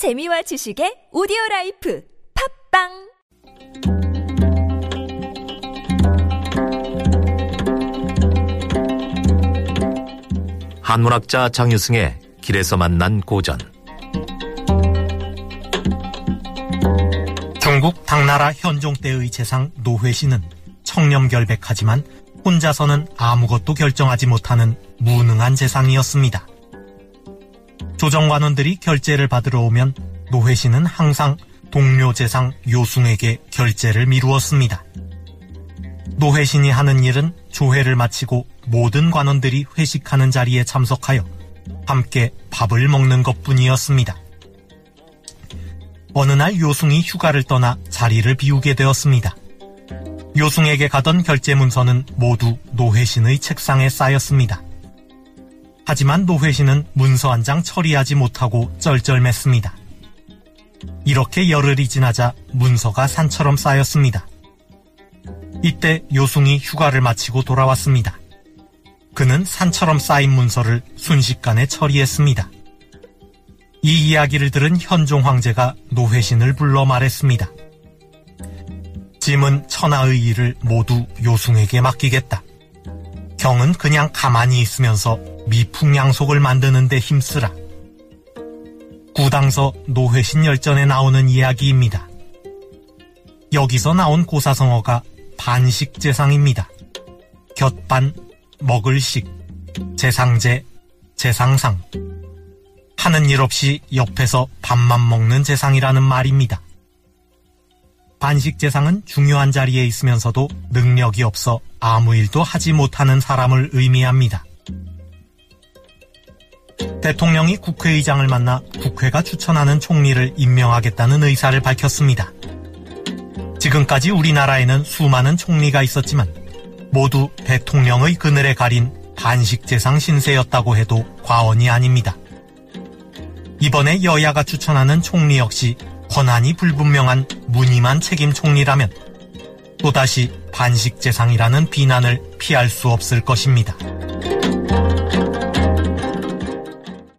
재미와 지식의 오디오 라이프 팟빵 한문학자 장유승의 길에서 만난 고전 중국 당나라 현종 때의 재상 노회신은 청렴결백하지만 혼자서는 아무것도 결정하지 못하는 무능한 재상이었습니다. 조정관원들이 결제를 받으러 오면 노회시는 항상 동료 재상 요숭에게 결제를 미루었습니다. 노회신이 하는 일은 조회를 마치고 모든 관원들이 회식하는 자리에 참석하여 함께 밥을 먹는 것 뿐이었습니다. 어느 날 요숭이 휴가를 떠나 자리를 비우게 되었습니다. 요숭에게 가던 결제 문서는 모두 노회신의 책상에 쌓였습니다. 하지만 노회신은 문서 한 장 처리하지 못하고 쩔쩔맸습니다. 이렇게 열흘이 지나자 문서가 산처럼 쌓였습니다. 이때 요숭이 휴가를 마치고 돌아왔습니다. 그는 산처럼 쌓인 문서를 순식간에 처리했습니다. 이 이야기를 들은 현종 황제가 노회신을 불러 말했습니다. 짐은 천하의 일을 모두 요숭에게 맡기겠다. 경은 그냥 가만히 있으면서 미풍양속을 만드는 데 힘쓰라. 구당서 노회신 열전에 나오는 이야기입니다. 여기서 나온 고사성어가 반식재상입니다. 곁반, 먹을식, 재상제, 재상상. 하는 일 없이 옆에서 밥만 먹는 재상이라는 말입니다. 반식재상은 중요한 자리에 있으면서도 능력이 없어 아무 일도 하지 못하는 사람을 의미합니다. 대통령이 국회의장을 만나 국회가 추천하는 총리를 임명하겠다는 의사를 밝혔습니다. 지금까지 우리나라에는 수많은 총리가 있었지만 모두 대통령의 그늘에 가린 반식재상 신세였다고 해도 과언이 아닙니다. 이번에 여야가 추천하는 총리 역시 권한이 불분명한 무늬만 책임 총리라면 또다시 반식재상이라는 비난을 피할 수 없을 것입니다.